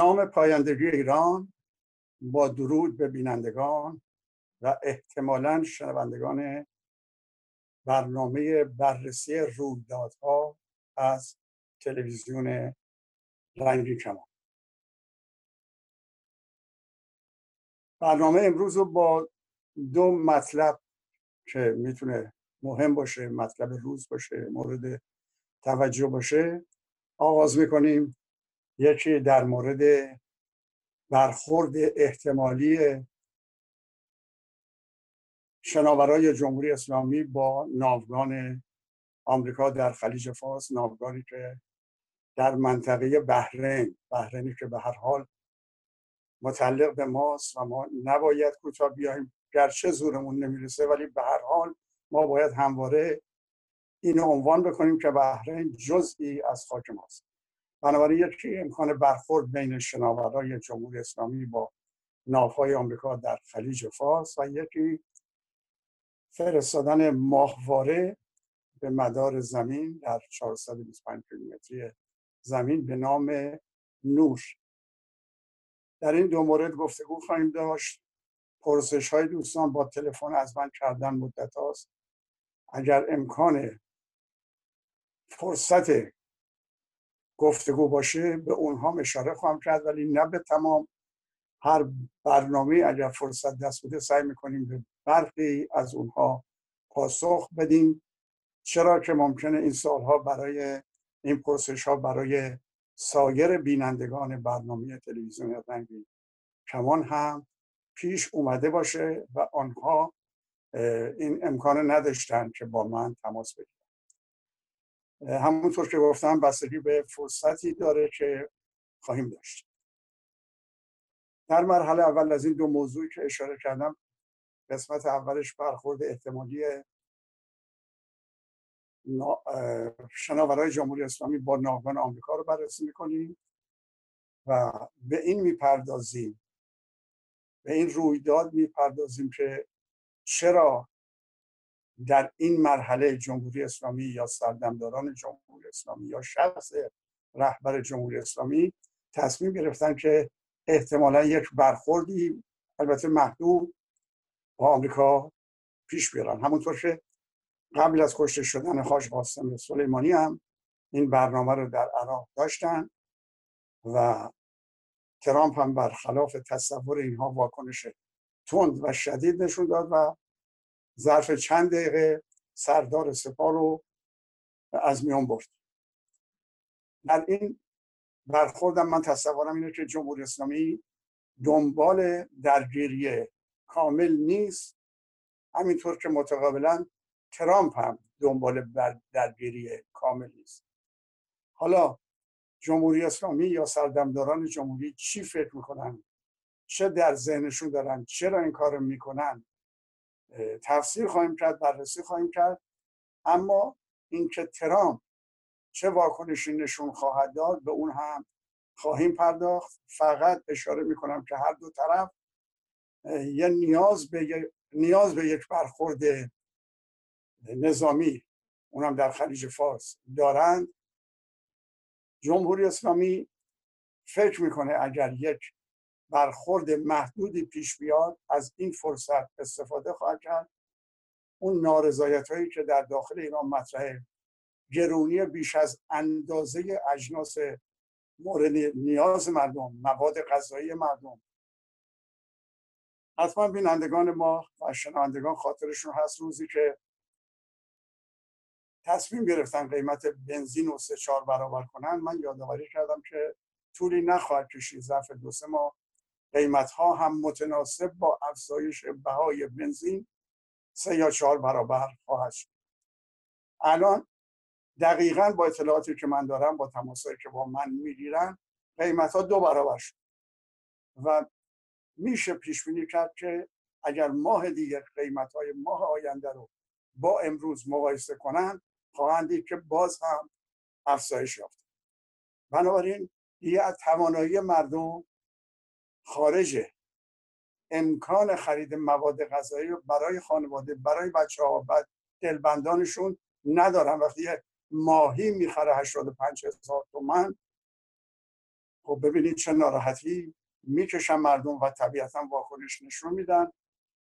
نام پایندگی ایران با درود به بینندگان و احتمالا شنوندگان برنامه بررسی رویدادها از تلویزیون رنگی کمان. برنامه امروز رو با دو مطلب که می‌تونه مهم باشه مطلب روز باشه مورد توجه باشه آغاز می‌کنیم. یکی در مورد برخورد احتمالی شناورای جمهوری اسلامی با ناوگان آمریکا در خلیج فارس ناوگانی که در منطقه بحرین بحرینی که به هر حال متعلق به ماست و ما نباید کوتاه بیایم. گرچه زورمون نمی‌رسه ولی به هر حال ما باید همواره اینو عنوان بکنیم که بحرین جزئی از خاک ماست. بنابراین یکی امکان برخورد بین شناورای جمهوری اسلامی با ناوهای آمریکا در خلیج فارس و یکی فرستادن ماهواره به مدار زمین در 425 کیلومتری زمین به نام نور. در این دو مورد گفتگو خواهیم داشت. پرسش های دوستان با تلفن از من کردن مدت هاست. اگر امکان فرصت گفتگو باشه به اونها اشاره خواهم کرد ولی نه به تمام. هر برنامه اگر فرصت دست بده سعی می‌کنیم به برخی از اونها پاسخ بدیم. چرا که ممکنه این سالها برای این پرسش ها برای سایر بینندگان برنامه تلویزیون رنگی کمان هم پیش اومده باشه و آنها این امکان نداشتن که با من تماس بگیرن. همونطور که گفتم بستگی به فرصتی داره که خواهیم داشت. در مرحله اول از این دو موضوعی که اشاره کردم قسمت اولش برخورد احتمالی شناورای جمهوری اسلامی با ناوگان آمریکا رو بررسی می‌کنیم و به این می‌پردازیم به این رویداد می‌پردازیم که چرا در این مرحله جمهوری اسلامی یا سردمداران جمهوری اسلامی یا شخص رهبر جمهوری اسلامی تصمیم گرفتن که احتمالا یک برخوردی البته محدود با آمریکا پیش بیارن. همونطور که قبل از کشته شدن خاش قاسم سلیمانی هم این برنامه رو در عراق داشتن و ترامپ هم برخلاف تصور اینها واکنش تند و شدید نشون داد و ظرف چند دقیقه سردار سپاه رو از میان برد. در این برخوردم من تصورم اینه که جمهوری اسلامی دنبال درگیری کامل نیست. همینطور که متقابلا ترامپ هم دنبال درگیری کامل نیست. حالا جمهوری اسلامی یا سردمداران جمهوری چی فکر می‌کنن؟ چه در ذهنشون دارن؟ چرا این کار می‌کنن؟ تفسیر خواهیم کرد بررسی خواهیم کرد. اما اینکه ترامپ چه واکنشی نشون خواهد داد به اون هم خواهیم پرداخت. فقط اشاره می‌کنم که هر دو طرف یه نیاز به نیاز به یک برخورد نظامی اونم در خلیج فارس دارند. جمهوری اسلامی فکر می‌کنه اگر یک برخورد محدودی پیش بیاد از این فرصت استفاده خواهد کرد. اون نارضایت هایی که در داخل ایران مطرحه گرونی بیش از اندازه اجناس مورد نیاز مردم مواد غذایی مردم. حتما بینندگان ما و شنوندگان خاطرشون هست روزی که تصمیم گرفتن قیمت بنزین رو سه چهار برابر کنن. من یادآوری کردم که طولی نخواهد کشید ظرف دو سه ماه. قیمت ها هم متناسب با افزایش بهای بنزین سه یا چهار برابر خواهد شد. الان دقیقا با اطلاعاتی که من دارم با تماسایی که با من می‌گیرن قیمت ها دو برابر شد. و میشه پیش بینی کرد که اگر ماه دیگر قیمت های ماه آینده رو با امروز مقایسه کنند خواهند که باز هم افزایش یافته. بنابراین یه از توانایی مردم خارج امکان خرید مواد غذایی برای خانواده برای بچه ها و دلبندانشون ندارن. وقتی ماهی می‌خره 85 هزار تومن خب ببینید چه ناراحتی می‌کشن مردم و طبیعتا واکنش نشون میدن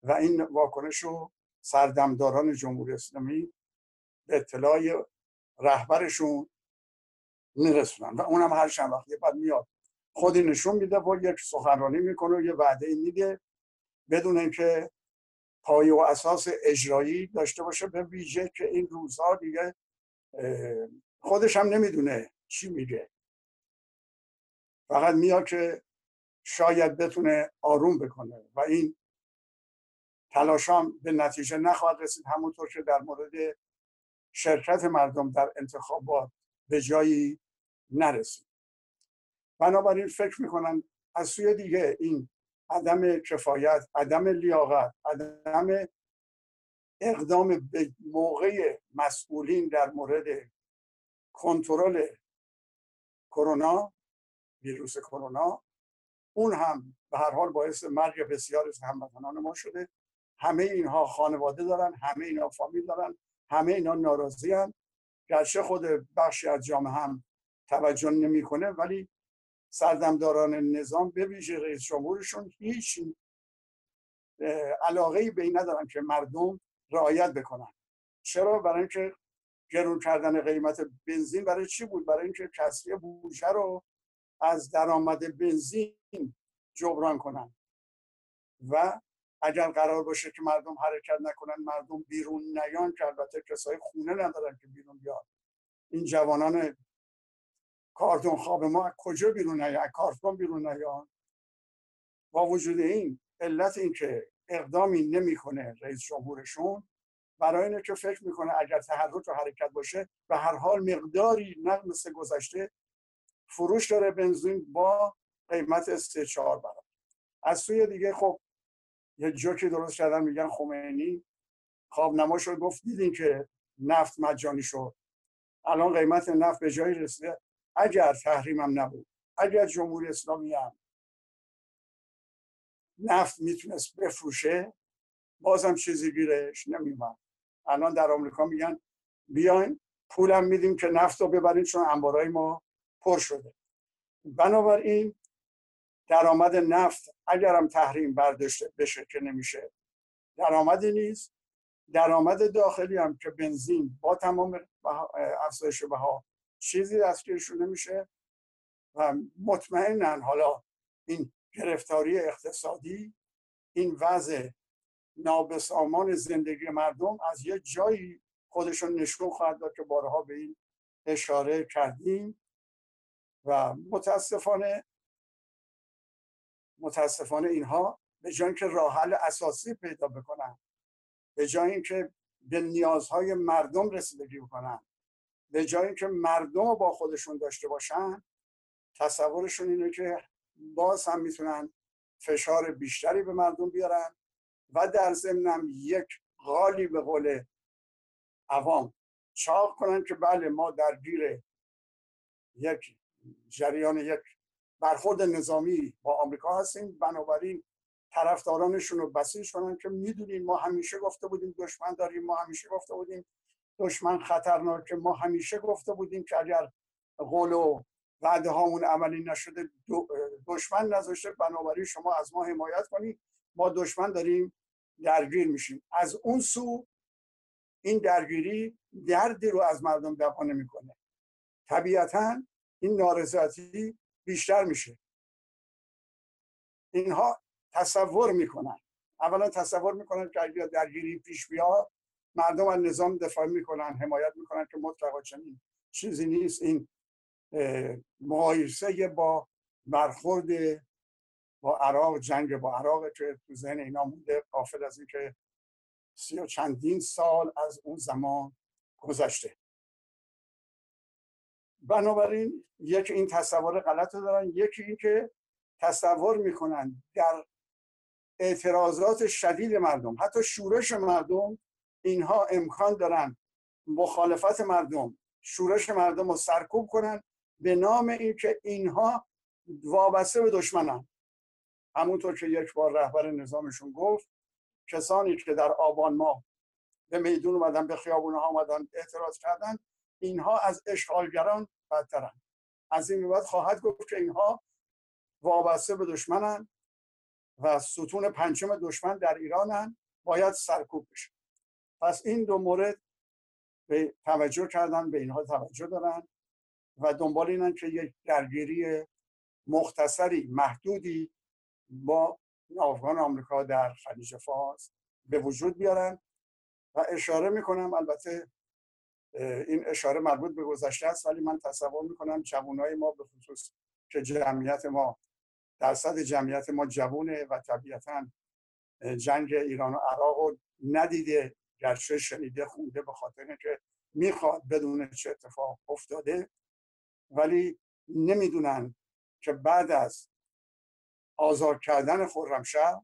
و این واکنش رو سردمداران جمهوری اسلامی به اطلاع رهبرشون میرسونن و اونم هر چند وقتی بعد میاد خودی نشون میده و یک سخنرانی می‌کنه و یه وعده میده بدون اینکه پایه و اساس اجرایی داشته باشه به ویژه که این روزها دیگه خودش هم نمی‌دونه چی میگه. فقط میاد که شاید بتونه آروم بکنه و این تلاشام به نتیجه نخواهد رسید. همونطور که در مورد شرکت مردم در انتخابات به جایی نرسید. بنابراین فکر می‌کنن از سوی دیگه این عدم کفایت عدم لیاقت عدم اقدام به موقع مسئولین در مورد کنترل کرونا ویروس کرونا اون هم به هر حال باعث مرگ بسیار از هموطنان ما شده. همه اینها خانواده دارن همه اینها فامیل دارن همه اینا ناراضی هم گرچه خود بخشی از جامعه هم توجه نمی‌کنه ولی سردمداران نظام به ویژه رئیس جمهورشون هیچ علاقه به این ندارن که مردم رعایت بکنن. چرا؟ برای اینکه گرون کردن قیمت بنزین برای چی بود؟ برای اینکه کسری بودجه رو از درآمد بنزین جبران کنن. و اگر قرار باشه که مردم حرکت نکنن مردم بیرون نیان که البته کسای خونه ندارن که بیرون بیاد این جوانان کارتون خواب ما کجا بیرون نیان کارتون بیرون نیان با وجود این علت این که اقدامی نمی‌کنه رئیس جمهورشون برای اینه که فکر می‌کنه اگر تحرک و حرکت باشه به هر حال مقداری نه مثل گذشته فروش داره بنزین با قیمت سه چهار برابر. از سوی دیگه خب یه جوکی درست کردن میگن خمینی. خواب نما شد گفت دیدین که نفت مجانی شد الان قیمت نفت به جایی رسیده. اگر تحریمم نبود اگر جمهوری اسلامی هم نفت می‌تونست بفروشه بازم چیزی گیرش نمیومد الان در آمریکا میگن بیاین پولم میدیم که نفت رو ببرین چون انبارای ما پر شده. بنابراین درآمد نفت اگرم تحریم برداشته بشه که نمیشه درآمدی نیست. درآمد داخلی هم که بنزین با تمام افزایش بها چیزی دستگیرشون نمیشه و مطمئنا حالا این گرفتاری اقتصادی این وضع نابسامان زندگی مردم از یه جایی خودشون نشون خواهد داد که بارها به این اشاره کردیم و متاسفانه متاسفانه اینها به جای اینکه راه حل اساسی پیدا بکنن به جای اینکه به نیازهای مردم رسیدگی بکنن به جای اینکه مردم رو با خودشون داشته باشن تصورشون اینه که باز هم می‌تونن فشار بیشتری به مردم بیارن و در ضمنم یک غالی به قول عوام چاق کنن که بله ما درگیر یک جریان یک برخورد نظامی با آمریکا هستیم. بنابراین طرفدارانشون رو بسیج کنن که می‌دونیم ما همیشه گفته بودیم دشمن داریم ما همیشه گفته بودیم. دشمن خطرناکه ما همیشه گفته بودیم که اگر قول و وعده هامون عملی نشده دشمن نذاشته بنابراین شما از ما حمایت کنید. ما دشمن داریم درگیر میشیم. از اون سو این درگیری دردی رو از مردم دفع نمی‌کنه. طبیعتا این نارضایتی بیشتر میشه. اینها تصور می‌کنن. اولا تصور می‌کنن که اگر درگیری پیش بیاد مردم از نظام دفاع می‌کنن حمایت می‌کنن که مطلقا چنین چیزی نیست. این مقایسه با برخورد با عراق جنگ با عراق که تو ذهن اینا مونده قافل از اینکه سی و چندین سال از اون زمان گذشته. بنابراین یک این تصور غلط رو دارن یکی اینکه تصور می‌کنن در اعتراضات شدید مردم حتی شورش مردم اینها امکان دارن مخالفت مردم شورش مردم رو سرکوب کنن به نام اینکه اینها وابسته به دشمنن همونطور که یک بار رهبر نظامشون گفت کسانی که در آبان ماه به میدون اومدن به خیابون ها اومدن اعتراض کردن اینها از اشغالگران بدترن. از این بعد خواهد گفت که اینها وابسته به دشمنن و ستون پنجم دشمن در ایرانن باید سرکوب بشه. پس این دو مورد به توجه کردن به اینها توجه دارن و دنبال اینن که یک درگیری مختصری محدودی با افغان آمریکا در خلیج فارس به وجود بیارن و اشاره می‌کنم البته این اشاره مربوط به گذشته است ولی من تصور می‌کنم جوانای ما به خصوص که جمعیت ما درصد جمعیت ما جوونه و طبیعتا جنگ ایران و عراق رو ندیده گرچه شنیده خونده به خاطر که می‌خواد بدون چه اتفاق افتاده ولی نمی‌دونن که بعد از آزاد کردن خرمشهر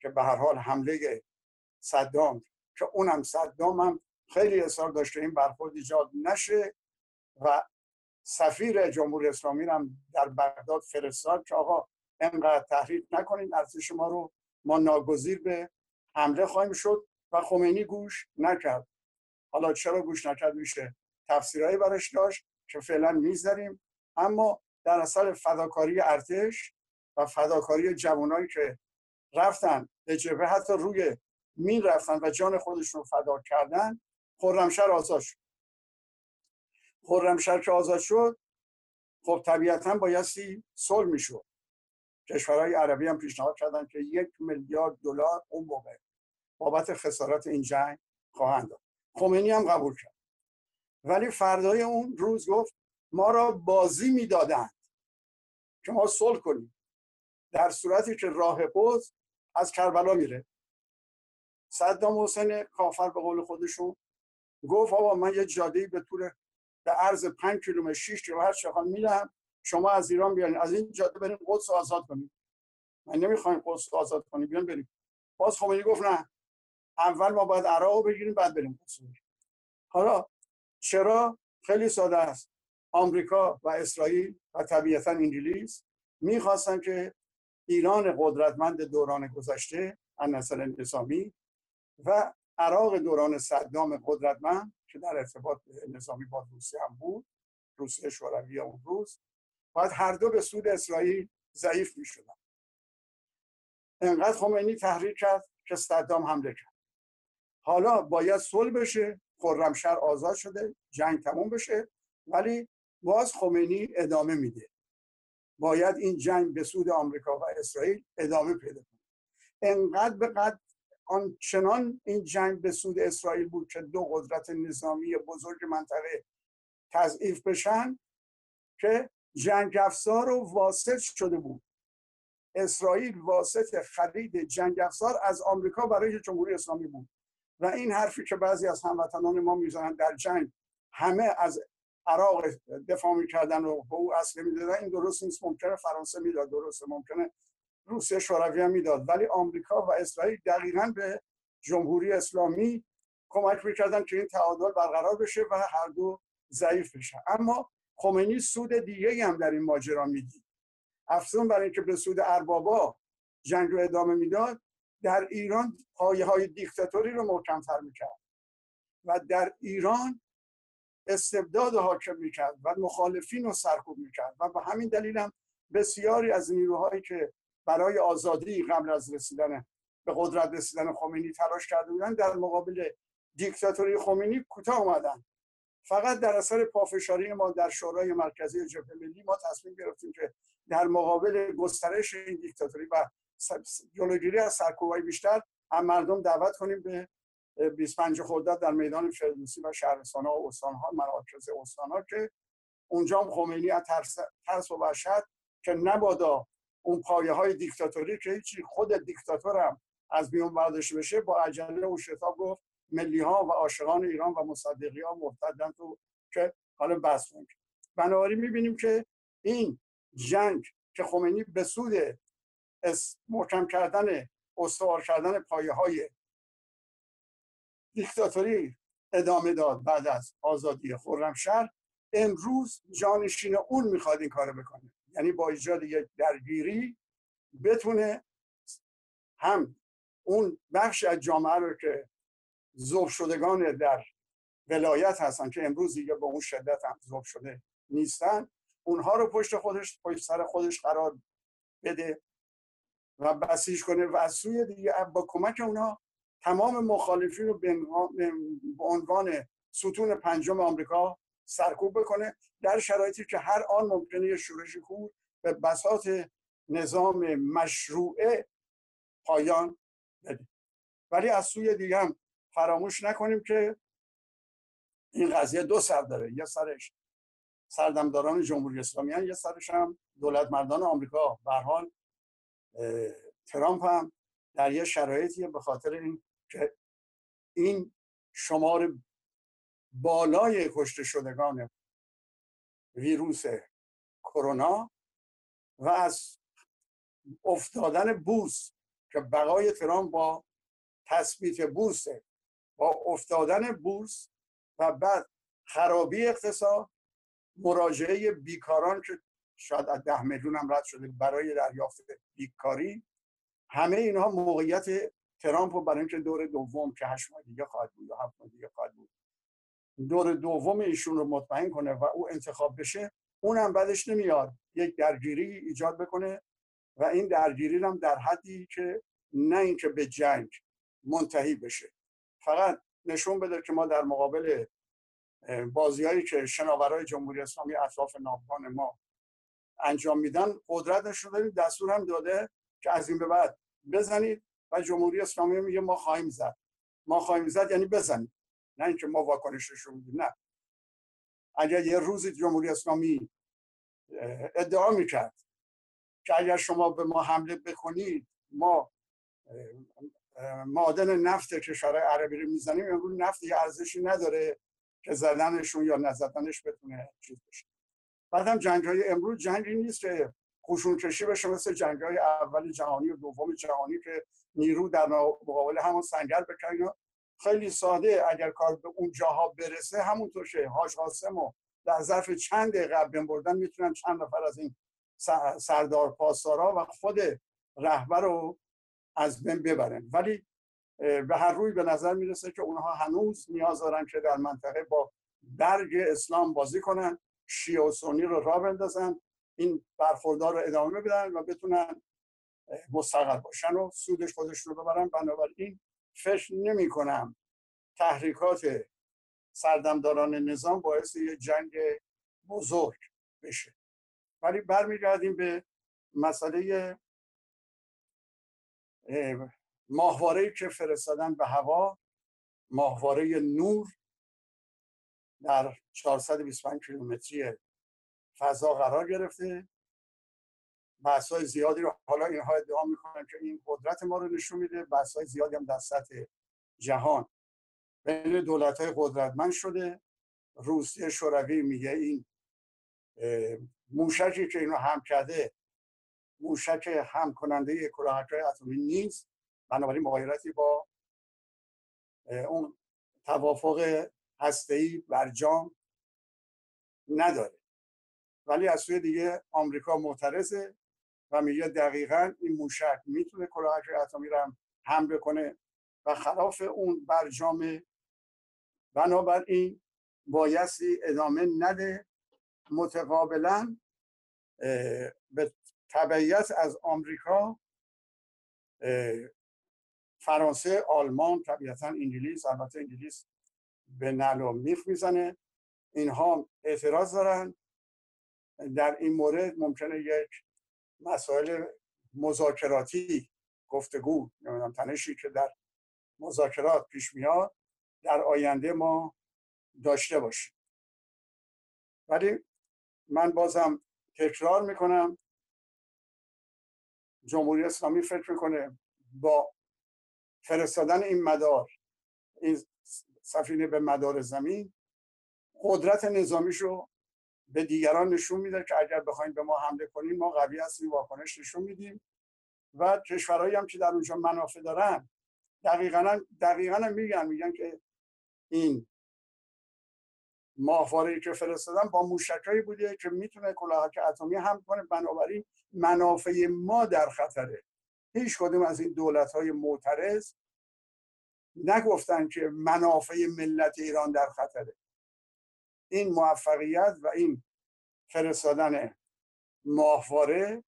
که به هر حال حمله صدام که اونم صدام هم خیلی اصرار داشته این برخورد ایجاد نشه و سفیر جمهوری اسلامی هم در بغداد فرستاد که آقا انقدر تحریک نکنید ارزش ما رو ما ناگزیر به حمله خواهیم شد. خمینی گوش نکرد. حالا چرا گوش نکرد میشه؟ تفسیرهایی برش داشت که فعلا می‌ذاریم اما در اصل فداکاری ارتش و فداکاری جوانایی که رفتن به جبهه حتی روی مین رفتن و جان خودشون فدا کردن خرمشهر آزاد شد. خرمشهر که آزاد شد خب طبیعتا بایستی صلح می‌شد. کشورهای عربی هم پیشنهاد کردن که یک میلیارد دلار اون موقع بابت خسارات این جنگ خواهند داد خمینی هم قبول کرد. ولی فردای اون روز گفت ما را بازی می‌دادند. که ما صلح کنیم در صورتی که راه قدس از کربلا میره. صدام حسین کافر به قول خودشون گفت آقا من یه جاده به طول به عرض 5 کیلومتر 6 کیلومتر هر میدم شما از ایران بیاین. از این جاده بریم قدس آزاد کنیم. من نمی‌خوایم قدس آزاد کنیم. بیان بریم. باز خمینی گفت نه. اول ما باید عراق بگیریم بعد بریم حالا چرا؟ خیلی ساده است. آمریکا و اسرائیل و طبیعتا انگلیس می‌خواستن که ایران قدرتمند دوران گذشته از نظر نظامی و عراق دوران صدام قدرتمند که در ارتباط نظامی با روسیه هم بود روسیه شوروی اون روز باید هر دو به سود اسرائیل ضعیف می شدن انقدر خمینی تحریک کرد که صدام حمله کرد. حالا باید صلح بشه خرمشهر آزاد شده جنگ تموم بشه ولی باز خمینی ادامه میده. باید این جنگ به سود آمریکا و اسرائیل ادامه پیدا کنه. انقدر به قد آنچنان این جنگ به سود اسرائیل بود که دو قدرت نظامی بزرگ منطقه تضعیف بشن که جنگ افزار و واسط شده بود. اسرائیل واسط خرید جنگ افزار از آمریکا برای جمهوری اسلامی بود. و این حرفی که بعضی از هموطنان ما می‌زنن در جنگ همه از عراق دفاع می‌کردن و به او اصله می‌دادن این درست نیست ممکنه فرانسه می‌داد درست ممکنه روسیه شوروی هم می‌داد ولی آمریکا و اسرائیل دقیقا به جمهوری اسلامی کمک می‌کردن که این تعادل برقرار بشه و هر دو ضعیف بشه. اما خمینی سود دیگه هم در این ماجرا می‌دید افزون برای اینکه به سود اربابا جنگ رو ادامه می‌داد در ایران پایه های دیکتاتوری رو محکمتر می‌کرد و در ایران استبداد حاکم می‌کرد و مخالفین رو سرکوب می‌کرد و به همین دلیل هم بسیاری از نیروهایی که برای آزادی قبل از رسیدن به قدرت رسیدن خمینی تلاش کرده بودن در مقابل دیکتاتوری خمینی کوتاه اومدن. فقط در اثر پافشاری ما در شورای مرکزی جبهه ملی ما تصمیم گرفتیم که در مقابل گسترش این دیکتاتوری و جلوگیری از سرکوبای بیشتر هم مردم دعوت کنیم به 25 خرداد در میدان فردوسی و شهرستان ها و استان ها مراکز استان ها که اونجا هم خمینی از ترس, و وحشت که نبادا اون پایه های دیکتاتوری که هیچی خود دیکتاتور هم از بیون برداشته بشه با عجله و شتاب گفت ملی ها و عاشقان ایران و مصدقی ها مرتدن تو که حالا کنیم. بنابراین می‌بینیم که این جنگ که خمینی به سود محکم کردن استوار کردن پایه های دیکتاتوری ادامه داد بعد از آزادی خرمشهر. امروز جانشین اون می‌خواد این کارو بکنه. یعنی با ایجاد یک درگیری بتونه هم اون بخش از جامعه رو که ذوب شدگان در ولایت هستن که امروز دیگه با اون شدت هم ذوب شده نیستن اونها رو پشت خودش پشت سر خودش قرار بده. و بسیج کنه و از سوی دیگه با کمک اونها تمام مخالفین رو به عنوان ستون پنجم آمریکا سرکوب بکنه در شرایطی که هر آن ممکنه شورش کور به بساط نظام مشروعه پایان بده ولی از سوی دیگه هم فراموش نکنیم که این قضیه دو سر داره یه سرش سردمداران جمهوری اسلامی. یه سرش هم دولت مردان آمریکا به حال ترامپ هم در یه شرایطی به خاطر این که این شمار بالای کشته شدگان ویروس کرونا و از افتادن بورس که بقای ترامپ با تثبیت بورس با افتادن بورس و بعد خرابی اقتصاد مراجعه بیکاران که شاید از ده میلیون هم رد شده برای دریافت بیکاری همه اینها موقعیت ترامپ رو برای اینکه دور دوم که هشت ماه دیگه خواهد بود یا هفت ماه دیگه خواهد بود دور دوم ایشون رو مطمئن کنه و او انتخاب بشه اونم بعدش نمیاد. یک درگیری ایجاد بکنه و این درگیری هم در حدی که نه اینکه به جنگ منتهی بشه. فقط نشون بده که ما در مقابل بازیهایی که شناورای جمهوری اسلامی اطراف ناوگان ما انجام میدن قدرت نشون دادیم دستور هم داده که از این به بعد بزنید و جمهوری اسلامی میگه ما خواهیم زد. ما خواهیم زد یعنی بزنید. نه اینکه ما واکنش نشون میدیم نه. اگر یه روزی جمهوری اسلامی ادعا می‌کرد که اگر شما به ما حمله بکنید ما معادن نفت کشورهای عربی رو می‌زنیم امروز نفت یه ارزشی نداره که زدنشون یا نزدنش بتونه چیز بشه. بعدم جنگ های امروز جنگی نیست که خوشون کشی بشه مثل جنگ های اول جهانی و دوم جهانی که نیرو در مقابل همون سنگر بکنن خیلی ساده. اگر کار به اون جاها برسه همونطور شه هاش قاسم و در ظرف چند دقیقه بین بردن می‌تونن چند نفر از این سردار پاسدارا و خود رهبر رو از بین ببرن. ولی به هر روی به نظر می‌رسه که اونها هنوز نیاز دارن که در منطقه با برگ اسلام بازی کنن. شیعه و سنی رو راه بندازن این برخوردار رو ادامه بدن و بتونن مستقل باشن و سودش خودش رو ببرن. بنابراین فکر نمی کنم تحریکات سردمداران نظام باعث یه جنگ بزرگ بشه. ولی برمیگردیم به مسئله ماهواره که فرستادن به هوا ماهواره نور در 425 کیلومتری فضا قرار گرفته. بحث زیادی رو حالا اینها ادعا می‌کنن که این قدرت ما رو نشون میده. بحث های زیادی هم در سطح جهان. بین دولت های قدرتمند شده. روسیه شوروی میگه این موشکی که اینو هم کرده موشک هم کننده کلاهک اتمی نیست. بنابراین مغایرتی با اون توافق هسته‌ای برجام نداره. ولی از سوی دیگه آمریکا معترضه و میگه دقیقا این موشک می‌تونه کلاهک اتمی رو هم حمله کنه و خلاف اون برجام. بنابراین بایستی ادامه نده. متقابلا به تبعیت از آمریکا فرانسه آلمان طبیعتا انگلیس البته انگلیس به نل و میخ می‌زنه. اینها اعتراض دارن. در این مورد ممکنه یک مسائل مذاکراتی گفتگو نمی‌دونم تنشی که در مذاکرات پیش میاد در آینده ما داشته باشیم. ولی من بازم تکرار می‌کنم جمهوری اسلامی فکر می‌کنه با فرستادن این مدار این سفینه به مدار زمین قدرت نظامیشو به دیگران نشون میده که اگر بخوایم به ما حمله کنیم ما قوی هستیم واکنش نشون میدیم. و کشورهایی هم که در اونجا منافع دارن دقیقا دقیقا میگن میگن که این ماهواره که فرستادن با موشکایی بوده که می‌تونه کلاهک اتمی هم کنه. بنابراین منافع ما در خطره. هیچ کدوم از این دولت های معترض نگفتن که منافع ملت ایران در خطره. این موفقیت و این فرستادن ماهواره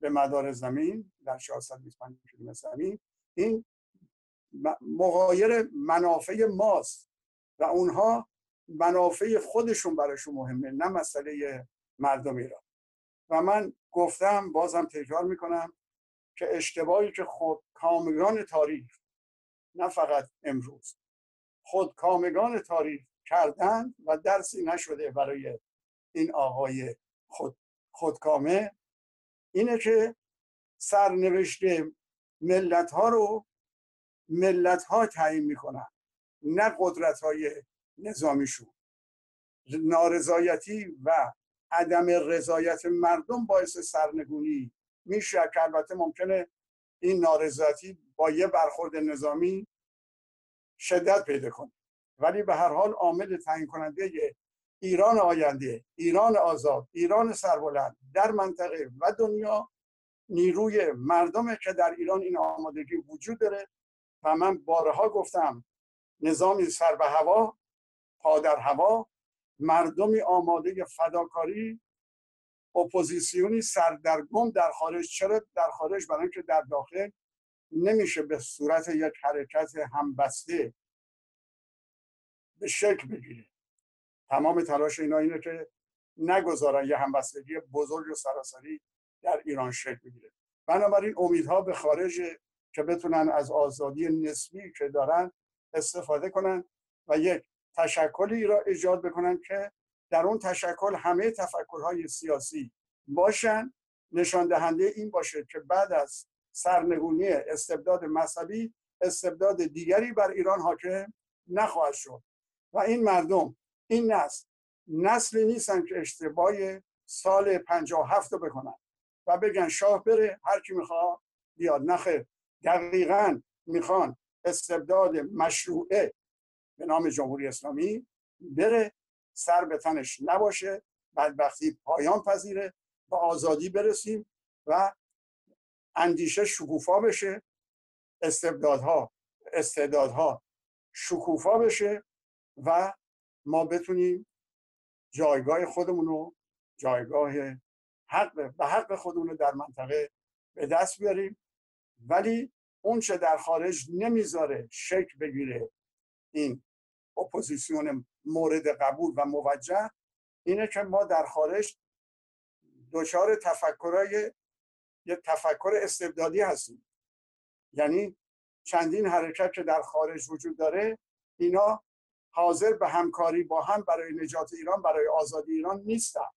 به مدار زمین در 425 کیلومتر زمین این مغایر منافع ماست و اونها منافع خودشون براشون مهمه نه مسئله مردم ایران. و من گفتم بازم تکرار می‌کنم که اشتباهی که خود کامگان تاریخ نه فقط امروز خود کامگان تاریخ کردن و درسی نشده برای این آقای خود خودکامه. اینه که سرنوشت ملت ها رو ملت ها تعیین می‌کنن نه قدرت های نظامیشون نارضایتی و عدم رضایت مردم باعث سرنگونی میشه. که البته ممکنه این نارضایتی با یه برخورد نظامی شدت پیدا کنه. ولی به هر حال عامل تعیین کننده ایران آینده ایران آزاد ایران سربلند در منطقه و دنیا نیروی مردمه که در ایران این آمادگی وجود داره و من بارها گفتم نظامی سر به هوا پا در هوا مردمی آماده فداکاری اپوزیسیونی سردرگم در خارج. چرا در خارج؟ برای اینکه در داخل نمیشه به صورت یک حرکت همبسته به شکل بگیره تمام تلاش اینا اینه که نگذارن یه همبستگی بزرگ و سراسری در ایران شکل بگیره. بنابراین امیدها به خارج که بتونن از آزادی نسبی که دارن استفاده کنن و یک تشکلی را ایجاد بکنن که در اون تشکل همه تفکرهای سیاسی باشن. نشان دهنده این باشه که بعد از سرنگونی استبداد مذهبی استبداد دیگری بر ایران حاکم نخواهد شد. و این مردم این نسل نسلی نیستن که اشتباه سال 57 رو بکنن و بگن شاه بره هر کی می‌خواد بیاد. نخیر دقیقا می‌خوان استبداد مشروعه به نام جمهوری اسلامی بره سر به تنش نباشه بدبختی پایان پذیره با آزادی برسیم و اندیشه شکوفا بشه استبدادها استعدادها شکوفا بشه و ما بتونیم جایگاه خودمون رو جایگاه حق به حق خودمون رو در منطقه به دست بیاریم. ولی اون چه در خارج نمی‌ذاره شکل بگیره این اپوزیسیون مورد قبول و موجه اینه که ما در خارج دچار تفکرهای یه تفکر استبدادی هستیم. یعنی چندین حرکت که در خارج وجود داره اینا حاضر به همکاری با هم برای نجات ایران برای آزادی ایران نیستن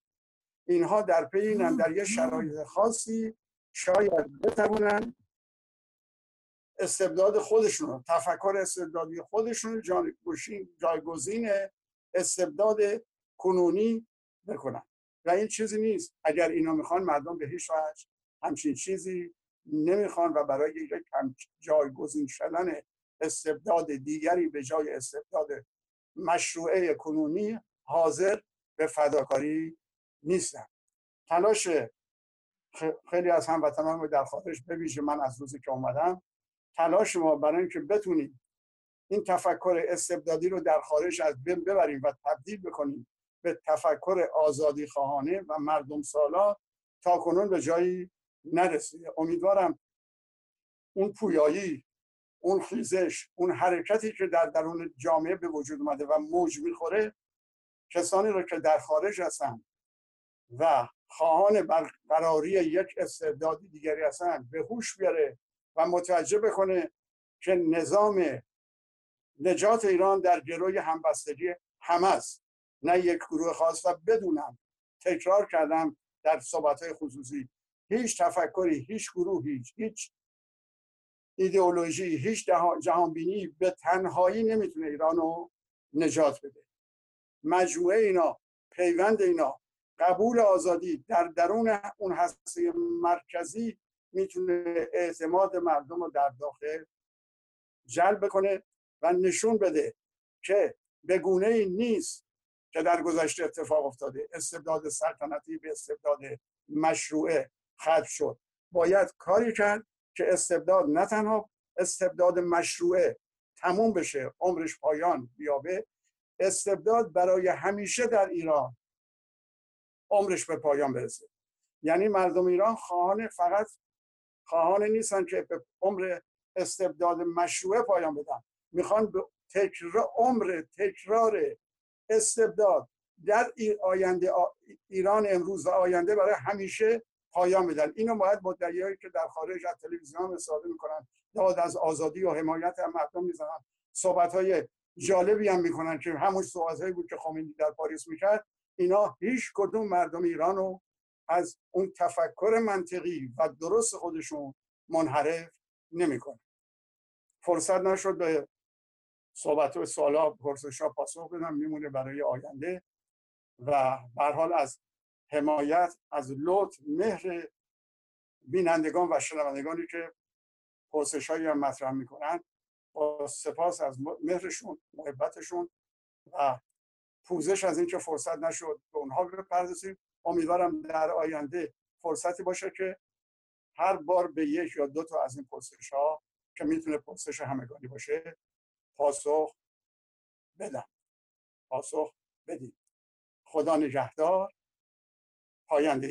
اینها در پی اینن در یه شرایط خاصی شاید بتوانند استبداد خودشون تفکر استبدادی خودشون جایگزین استبداد کنونی بکنن و این چیزی نیست. اگر اینا می‌خوان مردم به هیچ وجه همچین چیزی نمی‌خوان و برای یک جایگزین شدن استبداد دیگری به جای استبداد مشروعه کنونی حاضر به فداکاری نیستن تلاش خیلی از هموطنان در خارج بویژه من از روزی که اومدم. تلاش ما برای اینکه بتونیم این تفکر استبدادی رو در خارج از بین ببریم و تبدیل بکنیم به تفکر آزادی خواهانه و مردم سالا تا کنون به جایی نرسیده امیدوارم اون پویایی اون خیزش اون حرکتی که در درون جامعه به وجود اومده و موج می‌خوره کسانی رو که در خارج هستن و خواهان برقراری یک استعدادی دیگری هستن به هوش بیاره و متوجه بکنه که نظام نجات ایران در گروه همبستگی همه است. نه یک گروه خاص و بدونم تکرار کردم در صحبت های خصوصی. هیچ تفکری هیچ گروهی هیچ ایدئولوژی هیچ جهانبینی به تنهایی نمی‌تونه ایران رو نجات بده. مجموعه اینا پیوند اینا قبول آزادی در درون اون هسته مرکزی می‌تونه اعتماد مردم رو در داخل جلب کنه و نشون بده که به گونه ای نیست که در گذشته اتفاق افتاده. استبداد سلطنتی به استبداد مشروعه ختم شد. باید کاری کرد که استبداد نه تنها استبداد مشروعه تموم بشه عمرش پایان بیابه استبداد برای همیشه در ایران عمرش به پایان برسه. یعنی مردم ایران خواهان فقط خواهان نیستن که به عمر استبداد مشروع پایان بدن. می‌خوان به تکرار عمر تکرار استبداد در آینده ایران امروز و آینده برای همیشه پایان بدن اینو باید با دلیلی که در خارج از تلویزیون استفاده می‌کنن داد از آزادی و حمایت مردم می‌زنن. صحبت های جالبی هم می‌کنن که همون صحبت بود که خامنه‌ای در پاریس می‌کرد. اینا هیچ کدوم مردم ایران رو از اون تفکر منطقی و درست خودشون منحرف نمی‌کنه. فرصت نشد به صحبت و سوالا پرسش ها پاسخ بدم. میمونه برای آینده. و به حال از حمایت از لطف مهر بینندگان و شنوندگانی که پرسش هایی هم مطرح می‌کنن با سپاس از مهرشون محبتشون و پوزش از اینکه فرصت نشد به اونها بپردازیم. امیدوارم در آینده فرصتی باشه که هر بار به یک یا دو تا از این پرسش ها که می‌تونه پرسش همگانی باشه پاسخ بدم. پاسخ بدیم خدا نگهدار. 好样的